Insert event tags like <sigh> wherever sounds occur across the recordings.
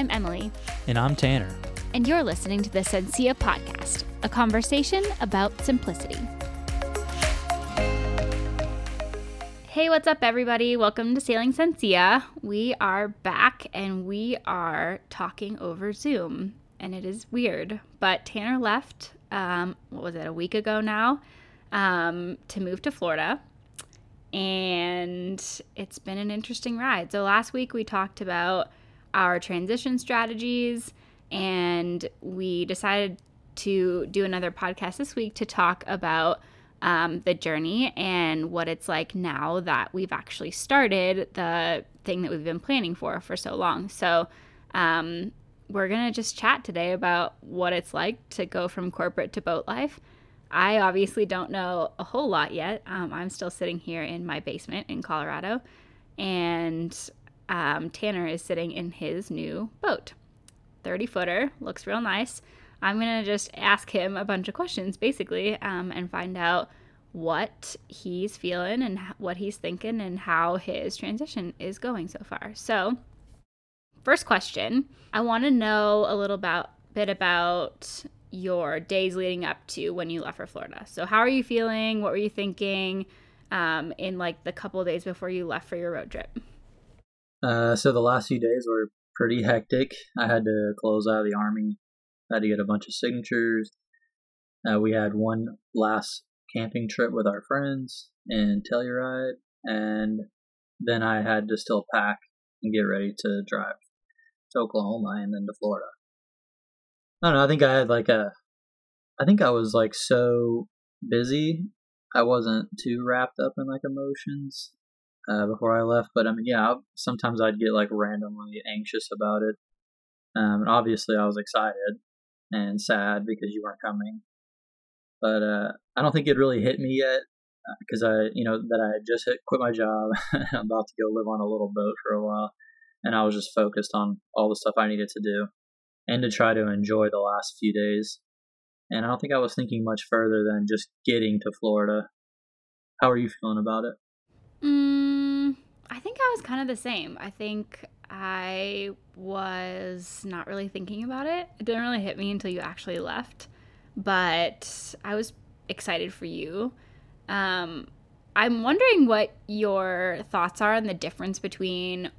I'm Emily. And I'm Tanner. And you're listening to the Sensia Podcast, a conversation about simplicity. Hey, what's up, everybody? Welcome to Sailing Sensia. We are back and we are talking over Zoom, and it is weird. But Tanner left, um, what was it, a week ago now, um, to move to Florida. And it's been an interesting ride. So, last week we talked about our transition strategies, and we decided to do another podcast this week to talk about um, the journey and what it's like now that we've actually started the thing that we've been planning for for so long. So, um, we're going to just chat today about what it's like to go from corporate to boat life. I obviously don't know a whole lot yet. Um, I'm still sitting here in my basement in Colorado, and um, Tanner is sitting in his new boat. 30 footer, looks real nice. I'm going to just ask him a bunch of questions basically um, and find out what he's feeling and what he's thinking and how his transition is going so far. So, first question I want to know a little about, bit about your days leading up to when you left for Florida. So, how are you feeling? What were you thinking um, in like the couple days before you left for your road trip? Uh, so, the last few days were pretty hectic. I had to close out of the army had to get a bunch of signatures. Uh, we had one last camping trip with our friends in Telluride, and then I had to still pack and get ready to drive to Oklahoma and then to Florida. I don't know. I think I had like a, I think I was like so busy, I wasn't too wrapped up in like emotions uh, before I left. But I mean, yeah, sometimes I'd get like randomly anxious about it. Um, and obviously, I was excited and sad because you weren't coming. But uh, I don't think it really hit me yet because uh, I, you know, that I just hit, quit my job. <laughs> I'm about to go live on a little boat for a while, and I was just focused on all the stuff I needed to do and to try to enjoy the last few days. And I don't think I was thinking much further than just getting to Florida. How are you feeling about it? Mm, I was kind of the same. I think I was not really thinking about it. It didn't really hit me until you actually left, but I was excited for you. Um, I'm wondering what your thoughts are on the difference between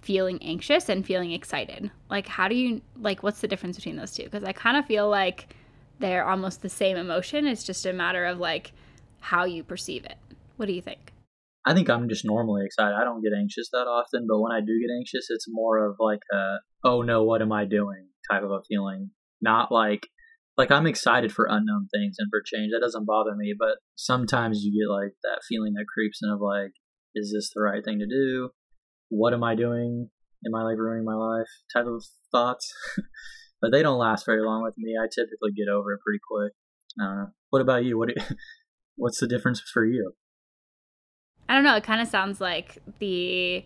feeling anxious and feeling excited. Like, how do you, like, what's the difference between those two? Because I kind of feel like they're almost the same emotion. It's just a matter of, like, how you perceive it. What do you think? I think I'm just normally excited. I don't get anxious that often, but when I do get anxious, it's more of like a oh no, what am I doing type of a feeling. Not like like I'm excited for unknown things and for change. That doesn't bother me, but sometimes you get like that feeling that creeps in of like, is this the right thing to do? What am I doing? Am I like ruining my life? Type of thoughts. <laughs> but they don't last very long with me. I typically get over it pretty quick. I. What about you? What do, <laughs> what's the difference for you? I don't know. It kind of sounds like the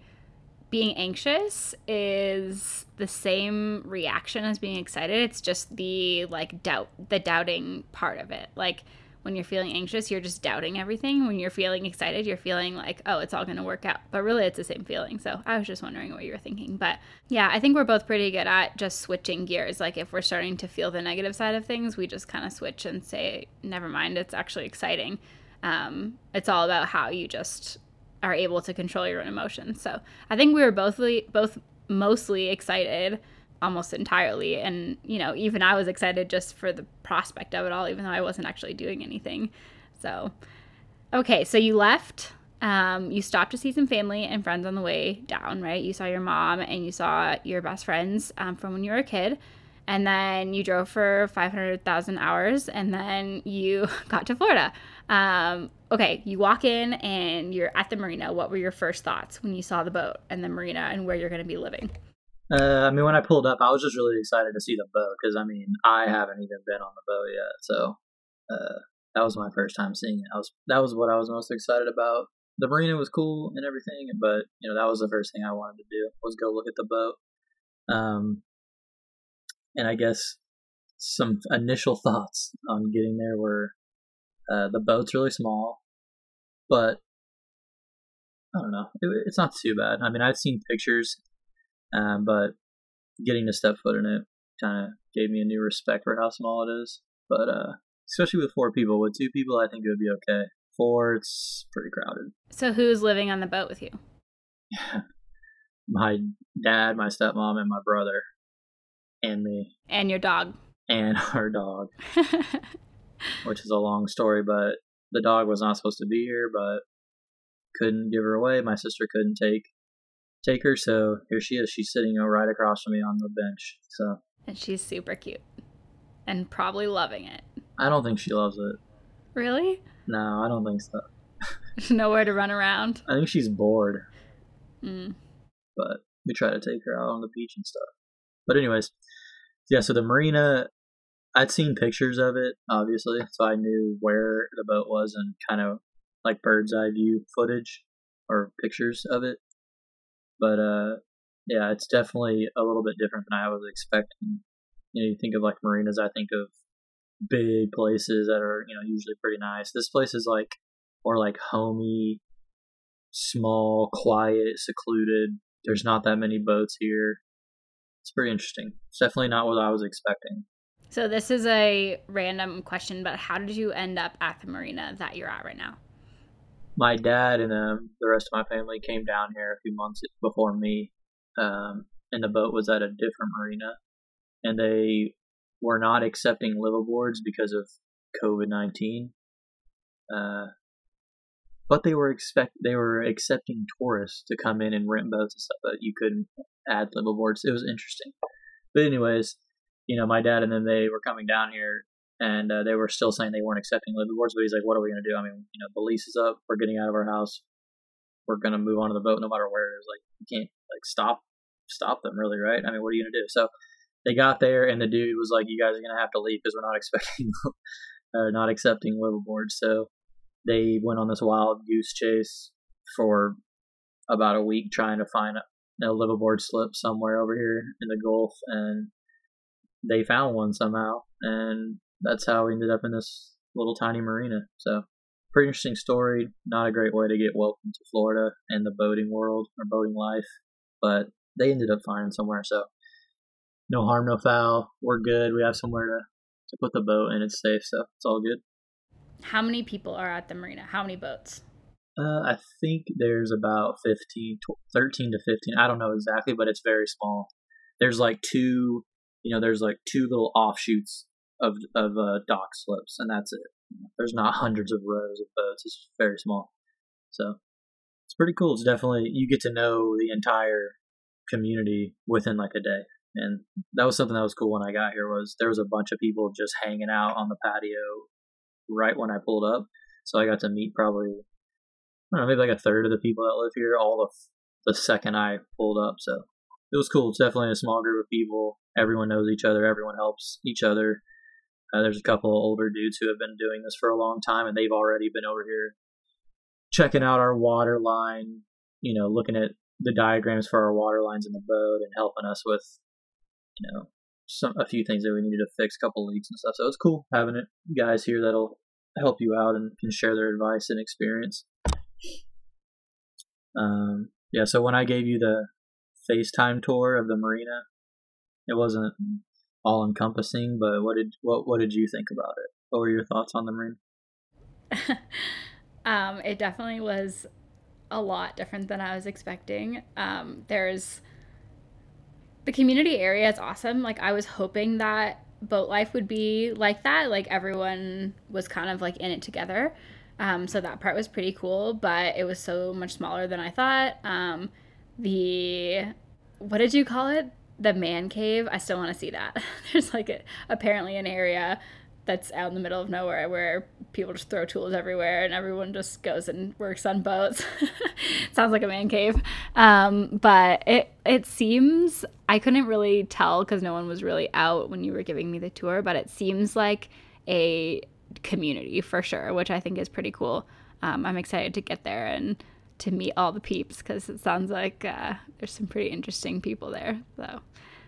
being anxious is the same reaction as being excited. It's just the like doubt, the doubting part of it. Like when you're feeling anxious, you're just doubting everything. When you're feeling excited, you're feeling like, oh, it's all going to work out. But really, it's the same feeling. So I was just wondering what you were thinking. But yeah, I think we're both pretty good at just switching gears. Like if we're starting to feel the negative side of things, we just kind of switch and say, never mind, it's actually exciting um, it's all about how you just are able to control your own emotions. So I think we were both both mostly excited almost entirely and you know even i was excited just for the prospect of it all even though i wasn't actually doing anything so okay so you left um, you stopped to see some family and friends on the way down right you saw your mom and you saw your best friends um, from when you were a kid and then you drove for 500,000 hours and then you <laughs> got to Florida. Um, okay, you walk in and you're at the marina. What were your first thoughts when you saw the boat and the marina and where you're going to be living? Uh, I mean, when I pulled up, I was just really excited to see the boat because I mean, I haven't even been on the boat yet, so uh, that was my first time seeing it. I was that was what I was most excited about. The marina was cool and everything, but you know that was the first thing I wanted to do was go look at the boat. Um, and I guess some initial <laughs> thoughts on getting there were uh, the boat's really small, but I don't know. It, it's not too bad. I mean, I've seen pictures, um, but getting to step foot in it kind of gave me a new respect for how small it is. But uh, especially with four people, with two people, I think it would be okay. Four, it's pretty crowded. So who's living on the boat with you? <laughs> my dad, my stepmom, and my brother, and me, and your dog, and <laughs> our dog, <laughs> which is a long story. But the dog was not supposed to be here, but couldn't give her away. My sister couldn't take take her, so here she is. She's sitting right across from me on the bench. So and she's super cute, and probably loving it. I don't think she loves it. Really? No, I don't think so. There's <laughs> nowhere to run around. I think she's bored. Mm. But we try to take her out on the beach and stuff. But anyways, yeah. So the marina, I'd seen pictures of it, obviously, so I knew where the boat was and kind of like bird's eye view footage or pictures of it. But uh, yeah, it's definitely a little bit different than I was expecting. You know, you think of like marinas, I think of big places that are you know usually pretty nice. This place is like more like homey, small, quiet, secluded. There's not that many boats here. It's pretty interesting. It's definitely not what I was expecting. So this is a random question, but how did you end up at the marina that you're at right now? My dad and um, the rest of my family came down here a few months before me, um, and the boat was at a different marina, and they were not accepting liveaboards because of COVID nineteen. Uh, but they were expect they were accepting tourists to come in and rent boats and stuff, but you couldn't add liveaboards. It was interesting. But anyways, you know, my dad and then they were coming down here and uh, they were still saying they weren't accepting liveaboards. But he's like, "What are we gonna do? I mean, you know, the lease is up. We're getting out of our house. We're gonna move on to the boat, no matter where it is. Like, you can't like stop stop them, really, right? I mean, what are you gonna do?" So they got there, and the dude was like, "You guys are gonna have to leave because we're not <laughs> expecting, uh, not accepting liveaboards." So they went on this wild goose chase for about a week trying to find a, a liveaboard slip somewhere over here in the Gulf, and they found one somehow, and that's how we ended up in this little tiny marina. So, pretty interesting story. Not a great way to get welcome to Florida and the boating world or boating life, but they ended up finding somewhere. So, no harm, no foul. We're good. We have somewhere to, to put the boat, and it's safe. So, it's all good. How many people are at the marina? How many boats? Uh, I think there's about 15, 13 to 15. I don't know exactly, but it's very small. There's like two, you know, there's like two little offshoots of of uh, dock slips, and that's it. There's not <laughs> hundreds of rows of boats. It's very small. So it's pretty cool. It's definitely, you get to know the entire community within like a day. And that was something that was cool when I got here was there was a bunch of people just hanging out on the patio right when I pulled up. So I got to meet probably, I don't know, maybe like a third of the people that live here all the, the second I pulled up. So it was cool. It's definitely a small group of people. Everyone knows each other, everyone helps each other. Uh, there's a couple older dudes who have been doing this for a long time, and they've already been over here checking out our water line, you know, looking at the diagrams for our water lines in the boat and helping us with, you know, some a few things that we needed to fix, a couple leaks and stuff. So it's cool having it guys here that'll help you out and can share their advice and experience. Um, yeah, so when I gave you the FaceTime tour of the marina, it wasn't all encompassing, but what did what what did you think about it? What were your thoughts on the marina? <laughs> um, it definitely was a lot different than I was expecting. Um, there's the community area is awesome. Like I was hoping that boat life would be like that. Like everyone was kind of like in it together. Um, so that part was pretty cool, but it was so much smaller than I thought. Um, the what did you call it? The man cave. I still want to see that. <laughs> There's like a, apparently an area that's out in the middle of nowhere where people just throw tools everywhere and everyone just goes and works on boats. <laughs> Sounds like a man cave. Um, but it it seems I couldn't really tell because no one was really out when you were giving me the tour, but it seems like a community for sure, which I think is pretty cool. Um, I'm excited to get there and to meet all the peeps because it sounds like uh, there's some pretty interesting people there. So,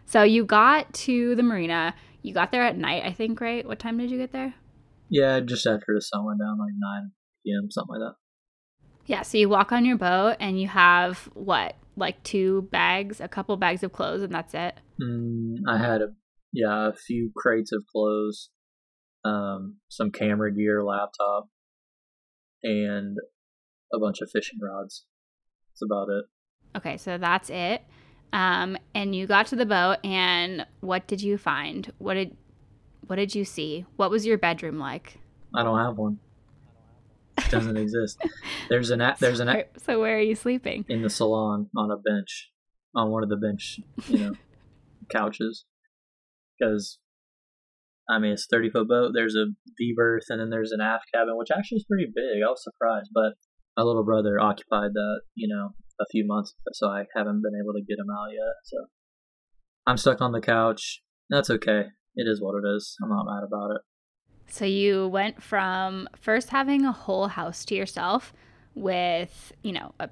so you got to the marina you got there at night, I think, right? What time did you get there? Yeah, just after the sun went down, like 9 p.m., something like that. Yeah, so you walk on your boat and you have what, like two bags, a couple bags of clothes, and that's it? Mm, I had a yeah a few crates of clothes, um, some camera gear, laptop, and a bunch of fishing rods. That's about it. Okay, so that's it. Um, and you got to the boat, and what did you find? What did what did you see? What was your bedroom like? I don't have one. It doesn't <laughs> exist. There's an a- there's an a- so where are you sleeping? in the salon on a bench, on one of the bench, you know, <laughs> couches. Because I mean, it's a 30 foot boat. There's a V berth, and then there's an aft cabin, which actually is pretty big. I was surprised, but my little brother occupied that, you know, a few months, so I haven't been able to get him out yet. So I'm stuck on the couch. That's okay. It is what it is. I'm not mad about it. So you went from first having a whole house to yourself with, you know, a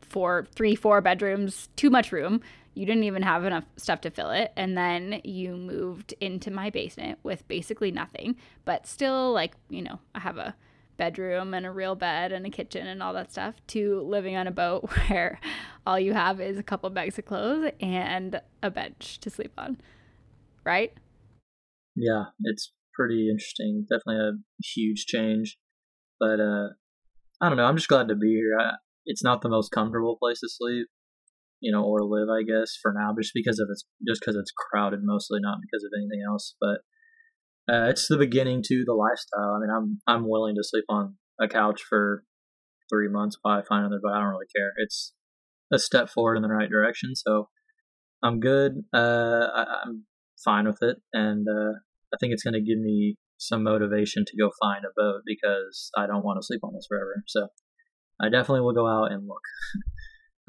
four, three, four bedrooms, too much room. You didn't even have enough stuff to fill it. And then you moved into my basement with basically nothing, but still, like, you know, I have a bedroom and a real bed and a kitchen and all that stuff to living on a boat <laughs> where all you have is a couple bags of clothes and a bench to sleep on. Right? Yeah, it's pretty interesting. Definitely a huge change. But uh I don't know, I'm just glad to be here. I, it's not the most comfortable place to sleep, you know, or live, I guess, for now, just because of it's just because it's crowded mostly, not because of anything else. But uh, it's the beginning to the lifestyle. I mean, I'm I'm willing to sleep on a couch for three months while I find another, but I don't really care. It's a step forward in the right direction, so I'm good. Uh, I, I'm fine with it, and uh, I think it's going to give me some motivation to go find a boat because I don't want to sleep on this forever. So I definitely will go out and look.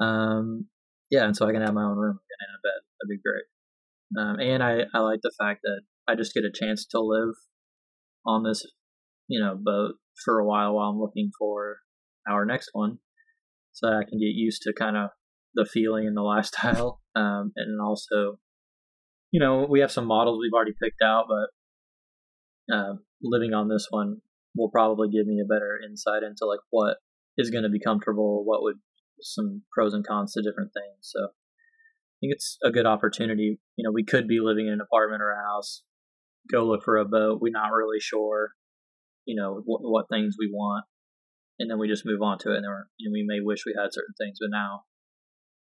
<laughs> um, yeah, and so I can have my own room in a bed. That'd be great. Um, and I, I like the fact that I just get a chance to live on this, you know, boat for a while while I'm looking for our next one, so I can get used to kind of the feeling and the lifestyle, <laughs> um, and also, you know, we have some models we've already picked out, but uh, living on this one will probably give me a better insight into like what is going to be comfortable, what would some pros and cons to different things. So I think it's a good opportunity. You know, we could be living in an apartment or a house, go look for a boat. We're not really sure, you know, what, what things we want, and then we just move on to it. And we may wish we had certain things, but now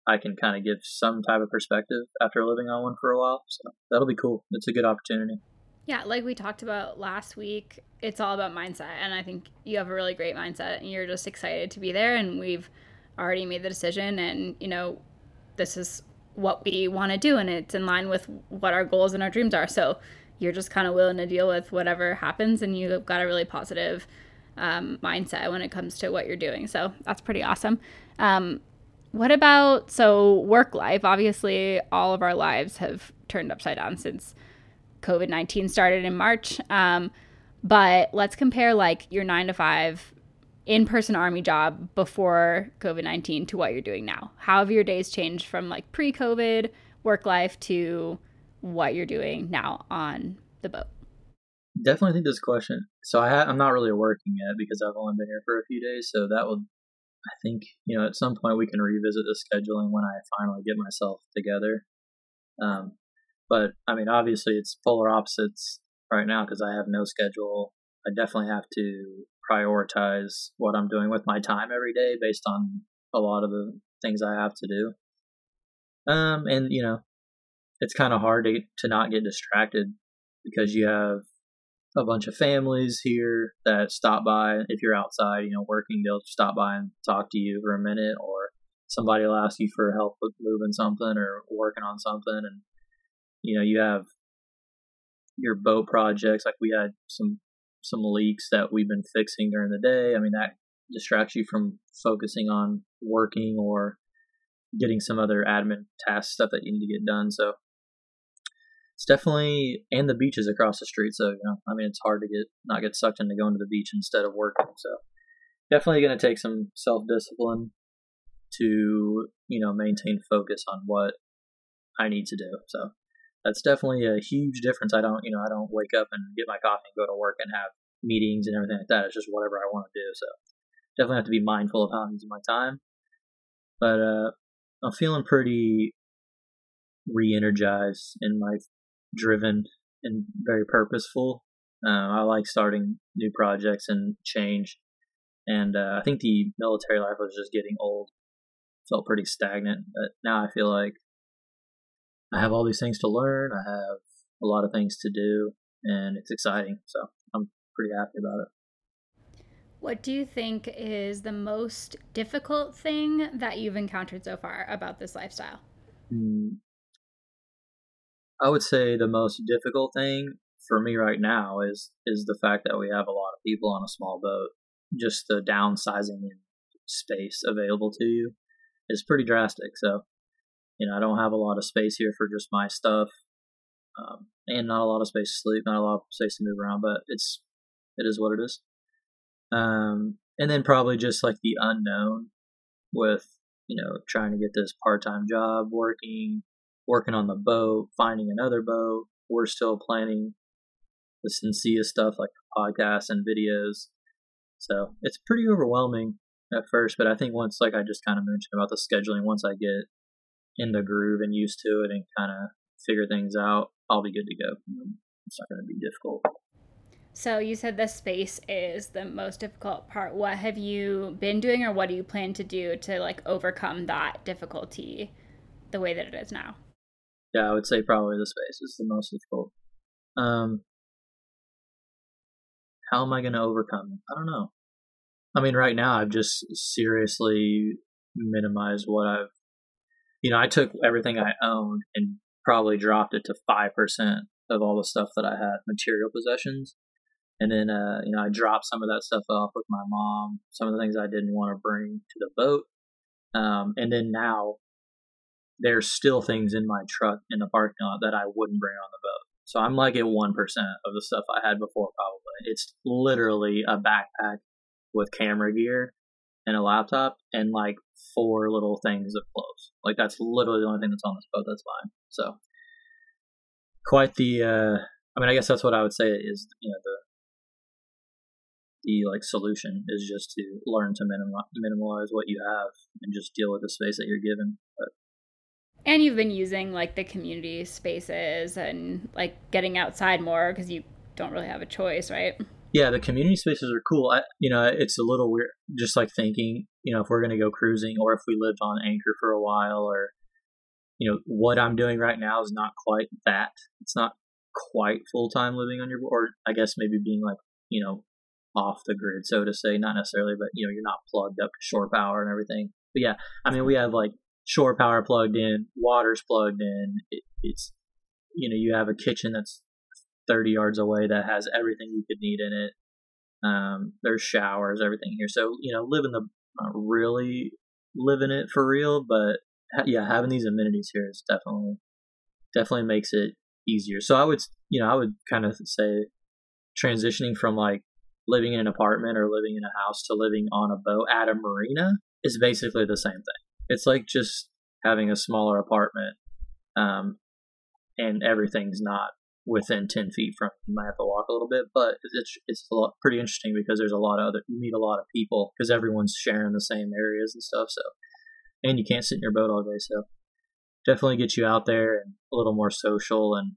I can kind of give some type of perspective after living on one for a while. So that'll be cool. It's a good opportunity. Yeah, like we talked about last week, it's all about mindset. And I think you have a really great mindset and you're just excited to be there. And we've already made the decision. And, you know, this is what we want to do. And it's in line with what our goals and our dreams are. So you're just kind of willing to deal with whatever happens. And you've got a really positive um, mindset when it comes to what you're doing. So that's pretty awesome. Um, what about so work life? Obviously, all of our lives have turned upside down since COVID 19 started in March. Um, but let's compare like your nine to five in person army job before COVID 19 to what you're doing now. How have your days changed from like pre COVID work life to what you're doing now on the boat? Definitely think this question. So I ha- I'm not really working yet because I've only been here for a few days. So that will, I think, you know, at some point we can revisit the scheduling when I finally get myself together. Um, but I mean, obviously, it's polar opposites right now because I have no schedule. I definitely have to prioritize what I'm doing with my time every day based on a lot of the things I have to do. Um, and you know, it's kind of hard to to not get distracted because you have a bunch of families here that stop by. If you're outside, you know, working, they'll stop by and talk to you for a minute, or somebody will ask you for help with moving something or working on something, and you know you have your boat projects like we had some some leaks that we've been fixing during the day i mean that distracts you from focusing on working or getting some other admin task stuff that you need to get done so it's definitely and the beach is across the street so you know i mean it's hard to get not get sucked into going to the beach instead of working so definitely going to take some self-discipline to you know maintain focus on what i need to do so that's definitely a huge difference. I don't, you know, I don't wake up and get my coffee and go to work and have meetings and everything like that. It's just whatever I want to do. So definitely have to be mindful of how I'm using my time. But uh, I'm feeling pretty re-energized in like driven and very purposeful. Uh, I like starting new projects and change, and uh, I think the military life was just getting old. Felt pretty stagnant, but now I feel like I have all these things to learn. I have a lot of things to do, and it's exciting. So I'm pretty happy about it. What do you think is the most difficult thing that you've encountered so far about this lifestyle? Mm. I would say the most difficult thing for me right now is is the fact that we have a lot of people on a small boat. Just the downsizing in space available to you is pretty drastic. So, you know, I don't have a lot of space here for just my stuff, um, and not a lot of space to sleep, not a lot of space to move around. But it's it is what it is. Um, and then probably just like the unknown with you know trying to get this part-time job working working on the boat finding another boat we're still planning the Sensia stuff like podcasts and videos so it's pretty overwhelming at first but i think once like i just kind of mentioned about the scheduling once i get in the groove and used to it and kind of figure things out i'll be good to go it's not going to be difficult so you said the space is the most difficult part. What have you been doing or what do you plan to do to like overcome that difficulty the way that it is now? Yeah, I would say probably the space is the most difficult. Um how am I going to overcome? I don't know. I mean, right now I've just seriously minimized what I've you know, I took everything I owned and probably dropped it to 5% of all the stuff that I had, material possessions and then, uh, you know, I dropped some of that stuff off with my mom, some of the things I didn't want to bring to the boat. Um, and then now there's still things in my truck in the parking lot that I wouldn't bring on the boat. So I'm like at 1% of the stuff I had before, probably. It's literally a backpack with camera gear and a laptop and like four little things of clothes. Like that's literally the only thing that's on this boat that's mine. So quite the, uh, I mean, I guess that's what I would say is, you know, the, the like solution is just to learn to minim- minimalize what you have and just deal with the space that you're given. But, and you've been using like the community spaces and like getting outside more because you don't really have a choice, right? Yeah, the community spaces are cool. I, you know, it's a little weird, just like thinking, you know, if we're going to go cruising or if we lived on anchor for a while or, you know, what I'm doing right now is not quite that. It's not quite full time living on your, or I guess maybe being like, you know, off the grid, so to say. Not necessarily, but you know, you're not plugged up to shore power and everything. But yeah, I mean, we have like shore power plugged in, water's plugged in. It, it's you know, you have a kitchen that's 30 yards away that has everything you could need in it. Um, there's showers, everything here. So you know, living the not really living it for real, but yeah, having these amenities here is definitely definitely makes it easier. So I would, you know, I would kind of say transitioning from like living in an apartment or living in a house to living on a boat at a marina is basically the same thing. It's like just having a smaller apartment, um, and everything's not within ten feet from. You might have to walk a little bit, but it's it's a lot, pretty interesting because there's a lot of other. You meet a lot of people because everyone's sharing the same areas and stuff. So, and you can't sit in your boat all day. So, definitely get you out there and a little more social and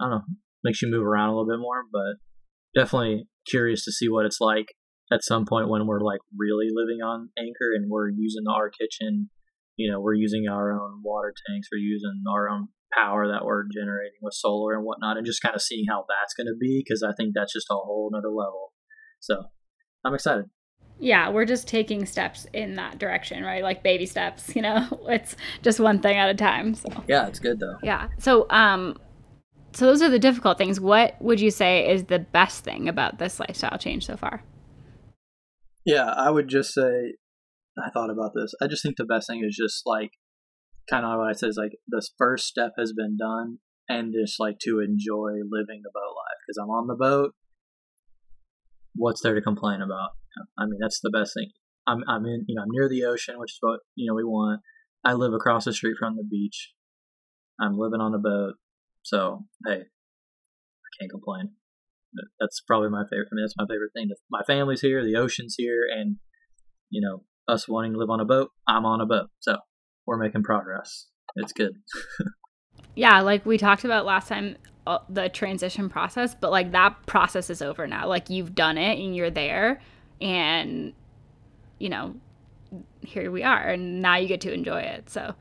I don't know, makes you move around a little bit more, but definitely curious to see what it's like at some point when we're like really living on anchor and we're using our kitchen you know we're using our own water tanks we're using our own power that we're generating with solar and whatnot and just kind of seeing how that's going to be because i think that's just a whole nother level. So i'm excited. Yeah we're just taking steps in that direction right? Like baby steps you know? <laughs> It's just one thing at a time so. Yeah it's good though. Yeah. So um so those are the difficult things. What would you say is the best thing about this lifestyle change so far? Yeah, I would just say I thought about this. I just think the best thing is just like kind of what I said is like this first step has been done and just like to enjoy living the boat life because I'm on the boat. What's there to complain about? I mean, that's the best thing. I'm I'm in you know I'm near the ocean, which is what you know we want. I live across the street from the beach. I'm living on the boat. So hey, I can't complain. That's probably my favorite. I mean, that's my favorite thing. My family's here, the ocean's here, and you know, us wanting to live on a boat. I'm on a boat, so we're making progress. it's good. <laughs> yeah, like we talked about last time, uh, the transition process, but like that process is over now. Like you've done it and you're there, and you know, here we are, and now you get to enjoy it. So,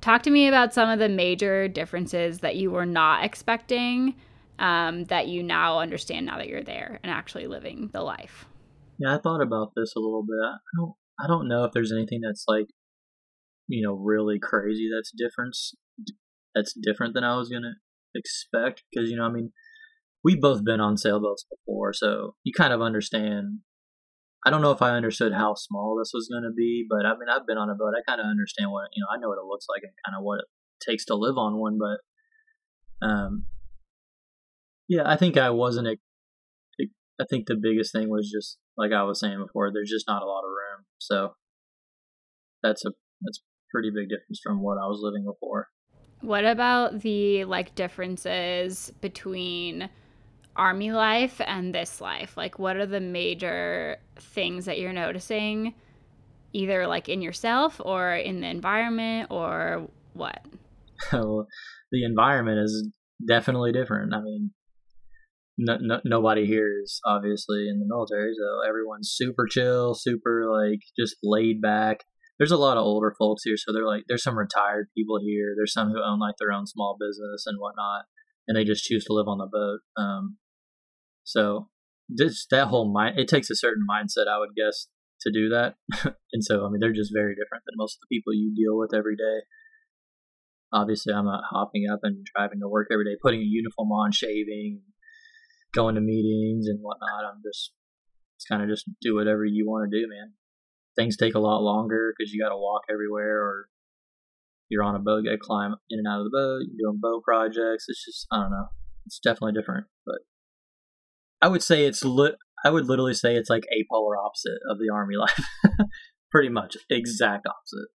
talk to me about some of the major differences that you were not expecting um, that you now understand now that you're there and actually living the life. Yeah, I thought about this a little bit. I don't, I don't know if there's anything that's like, you know, really crazy that's different. That's different than I was gonna expect because you know, I mean, we've both been on sailboats before, so you kind of understand. I don't know if I understood how small this was going to be, but I mean, I've been on a boat. I kind of understand what you know. I know what it looks like and kind of what it takes to live on one. But, um, yeah, I think I wasn't. I think the biggest thing was just like I was saying before. There's just not a lot of room, so that's a that's a pretty big difference from what I was living before. What about the like differences between army life and this life? Like what are the major things that you're noticing either like in yourself or in the environment or what? <laughs> well, the environment is definitely different. I mean, no, no, nobody here is obviously in the military, so everyone's super chill, super like just laid back there's a lot of older folks here, so they're like there's some retired people here. There's some who own like their own small business and whatnot, and they just choose to live on the boat. Um, so this that whole mind it takes a certain mindset, I would guess, to do that. <laughs> and so I mean they're just very different than most of the people you deal with every day. Obviously, I'm not hopping up and driving to work every day, putting a uniform on, shaving, going to meetings and whatnot. I'm just it's kind of just do whatever you want to do, man things take a lot longer because you got to walk everywhere or you're on a boat, got to climb in and out of the boat, you're doing boat projects. It's just, I don't know. It's definitely different. But I would say it's lit. I would literally say it's like a polar opposite of the army <laughs> life. Pretty much exact opposite.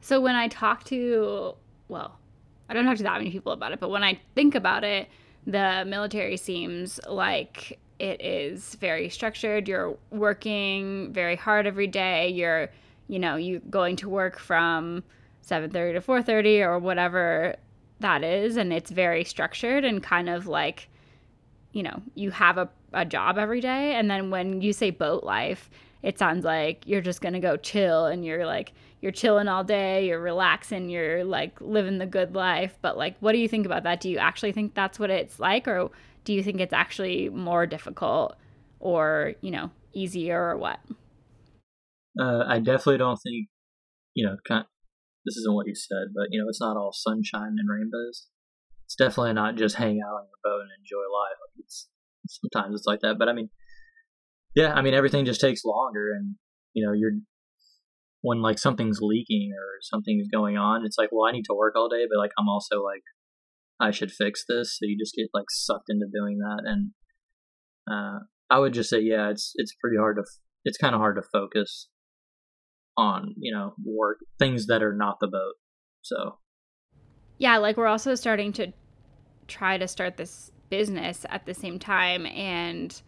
So when I talk to, well, I don't talk to that many people about it, but when I think about it, the military seems like it is very structured. You're working very hard every day. You're, you know, you going to work from 7:30 to 4:30 or whatever that is and it's very structured and kind of like you know, you have a, a job every day and then when you say boat life, it sounds like you're just going to go chill and you're like you're chilling all day, you're relaxing, you're like living the good life. But like what do you think about that? Do you actually think that's what it's like or do you think it's actually more difficult or, you know, easier or what? Uh, I definitely don't think, you know, kind of, this isn't what you said, but, you know, it's not all sunshine and rainbows. It's definitely not just hang out on your boat and enjoy life. It's, sometimes it's like that. But I mean, yeah, I mean, everything just takes longer and, you know, you're, when like something's leaking or something's going on, it's like, well, I need to work all day, but like I'm also like I should fix this. So you just get like sucked into doing that. And uh, I would just say, yeah, it's it's pretty hard to it's kind of hard to focus on you know work things that are not the boat. So yeah, like we're also starting to try to start this business at the same time, and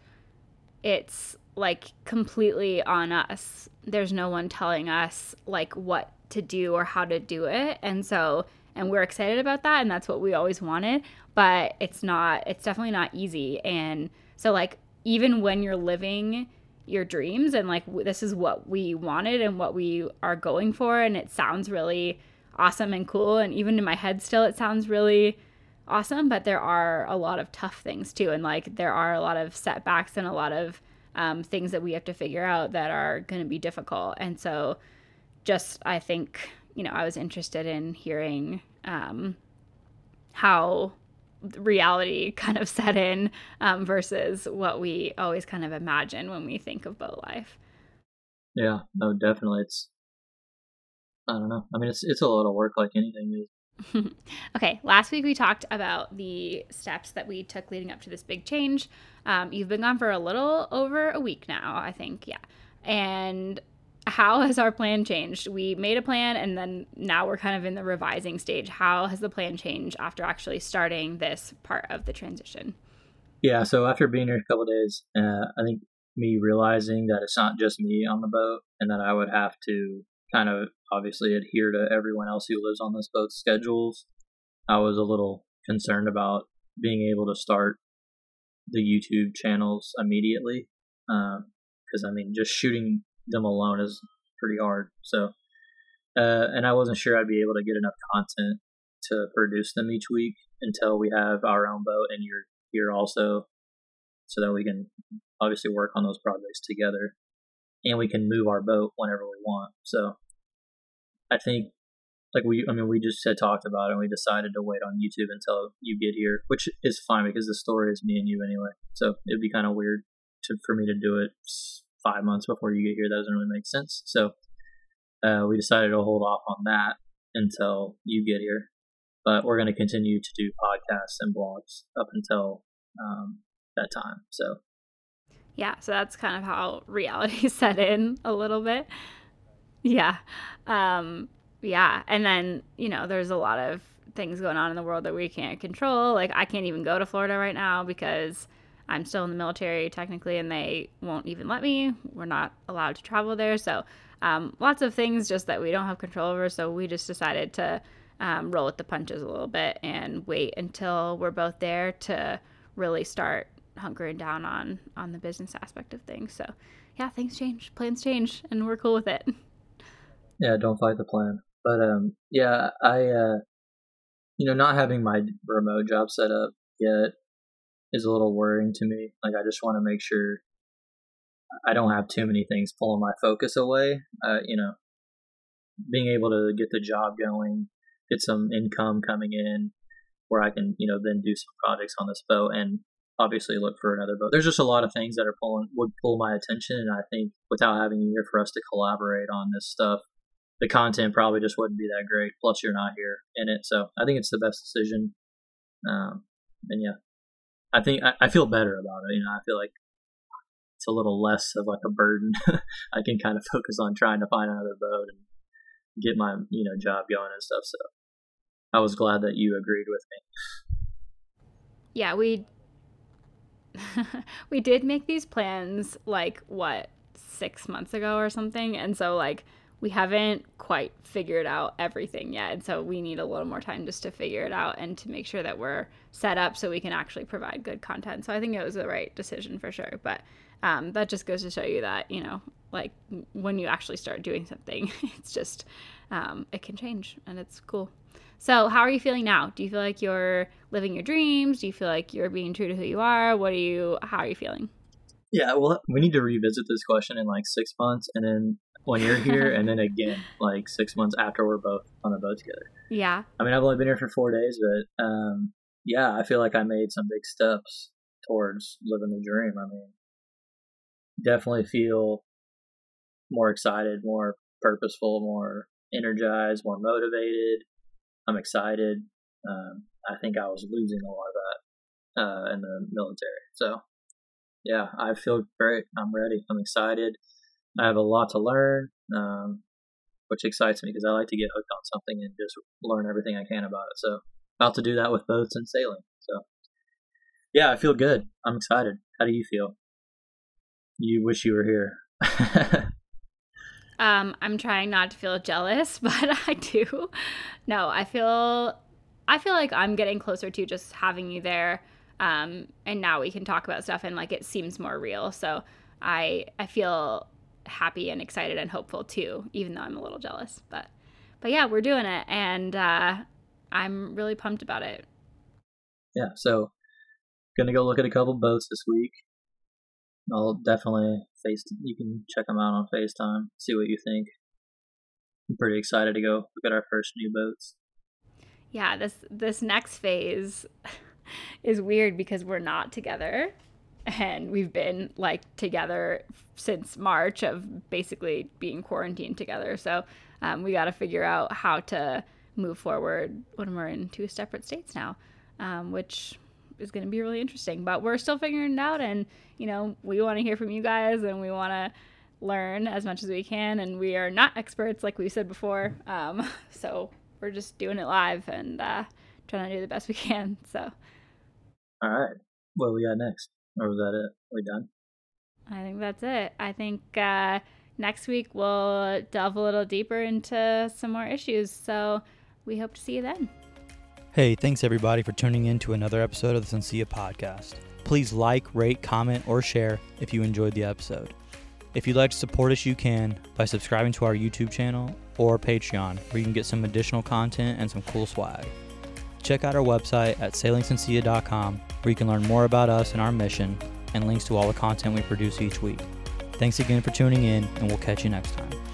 it's like completely on us. There's no one telling us like what to do or how to do it. And so and we're excited about that and that's what we always wanted but it's not it's definitely not easy and so like even when you're living your dreams and like this is what we wanted and what we are going for and it sounds really awesome and cool and even in my head still it sounds really awesome but there are a lot of tough things too and like there are a lot of setbacks and a lot of um, things that we have to figure out that are going to be difficult and so just i think you know, I was interested in hearing um, how reality <laughs> kind of set in um, versus what we always kind of imagine when we think of boat life. Yeah, no, definitely. It's I don't know. I mean, it's it's a lot of work, like anything is. <laughs> okay, last week we talked about the steps that we took leading up to this big change. Um, you've been gone for a little over a week now, I think, yeah. And how has our plan changed? We made a plan and then now we're kind of in the revising stage. How has the plan changed after actually starting this part of the transition? Yeah, so after being here a couple days, uh, I think me realizing that it's not just me on the boat and that I would have to kind of obviously adhere to everyone else who lives on this boat's schedules. I was a little concerned about being able to start the YouTube channels immediately because um, I mean just shooting them alone is pretty hard. So, uh, and I wasn't sure I'd be able to get enough content to produce them each week until we have our own boat and you're here also, so that we can obviously work on those projects together, and we can move our boat whenever we want. So, I think like we, I mean, we just had talked about it and we decided to wait on YouTube until you get here, which is fine because the story is me and you anyway. So it'd be kind of weird to, for me to do it five months before you get here. That doesn't really make sense. So uh, we decided to hold off on that until you get here. But we're going to continue to do podcasts and blogs up until um, that time. So yeah, so that's kind of how <laughs> reality <laughs> set in a little bit. Yeah. Um, yeah. And then, you know, there's a lot of things going on in the world that we can't control. Like, I can't even go to Florida right now because I'm still in the military technically and they won't even let me. We're not allowed to travel there. So, um, lots of things just that we don't have control over. So, we just decided to um, roll with the punches a little bit and wait until we're both there to really start hunkering down on on the business aspect of things. So, yeah, things change, plans change, and we're cool with it. Yeah, don't fight the plan. But um, yeah, I uh, you know, not having my remote job set up yet is a little worrying to me. Like, I just want to make sure I don't have too many things pulling my focus away. Uh, you know, being able to get the job going, get some income coming in, where I can, you know, then do some projects on this boat and obviously look for another boat. There's just a lot of things that are pulling would pull my attention, and I think without having you here for us to collaborate on this stuff, the content probably just wouldn't be that great. Plus, you're not here in it, so I think it's the best decision. Um, and yeah, I think I, I feel better about it. You know, I feel like it's a little less of like a burden. <laughs> I can kind of focus on trying to find another boat and get my you know job going and stuff. So I was glad that you agreed with me. Yeah, we <laughs> we did make these plans like what six months ago or something, and so like we haven't quite figured out everything yet. And so we need a little more time just to figure it out and to make sure that we're set up so we can actually provide good content. So I think it was the right decision for sure. But um, that just goes to show you that, you know, like when you actually start doing something, <laughs> it's just, um, it can change and it's cool. So, how are you feeling now? Do you feel like you're living your dreams? Do you feel like you're being true to who you are? What are you, how are you feeling? Yeah, well, we need to revisit this question in like six months and then when you're here, and then <laughs> again like six months after we're both on a boat together. Yeah. I mean, I've only been here for four days, but um, yeah, I feel like I made some big steps towards living the dream. I mean, definitely feel more excited, more purposeful, more energized, more motivated. I'm excited. Um, I think I was losing a lot of that uh, in the military. So, yeah, I feel great. I'm ready. I'm excited. I have a lot to learn, um, which excites me because I like to get hooked on something and just learn everything I can about it. So about to do that with boats and sailing. So yeah, I feel good. I'm excited. How do you feel? You wish you were here. <laughs> um, I'm trying not to feel jealous, <laughs> but I do. No, I feel I feel like I'm getting closer to just having you there. Um, and now we can talk about stuff and like it seems more real. So I I feel happy and excited and hopeful too, even though I'm a little jealous. But but yeah, we're doing it and uh, I'm really pumped about it. Yeah, so gonna go look at a couple boats this week. I'll definitely face. You can check them out on Facetime, see what you think. I'm pretty excited to go look at our first new boats. Yeah, this this next phase <laughs> is weird because we're not together and we've been like together since March of basically being quarantined together. So um, we got to figure out how to move forward when we're in two separate states now, um, which is going to be really interesting. But we're still figuring it out, and you know we want to hear from you guys, and we want to learn as much as we can. And we are not experts, like we said before, um, <laughs> so we're just doing it live and uh, trying to do the best we can. So. All right. What we got next? Or was that it? We done? I think that's it. I think uh, next week we'll delve a little deeper into some more issues. So we hope to see you then. Hey, thanks everybody for tuning in to another episode of the Sensia podcast. Please like, rate, comment, or share if you enjoyed the episode. If you'd like to support us, you can by subscribing to our YouTube channel or Patreon, where you can get some additional content and some cool swag. Check out our website at sailingsensia.com, where you can learn more about us and our mission, and links to all the content we produce each week. Thanks again for tuning in, and we'll catch you next time.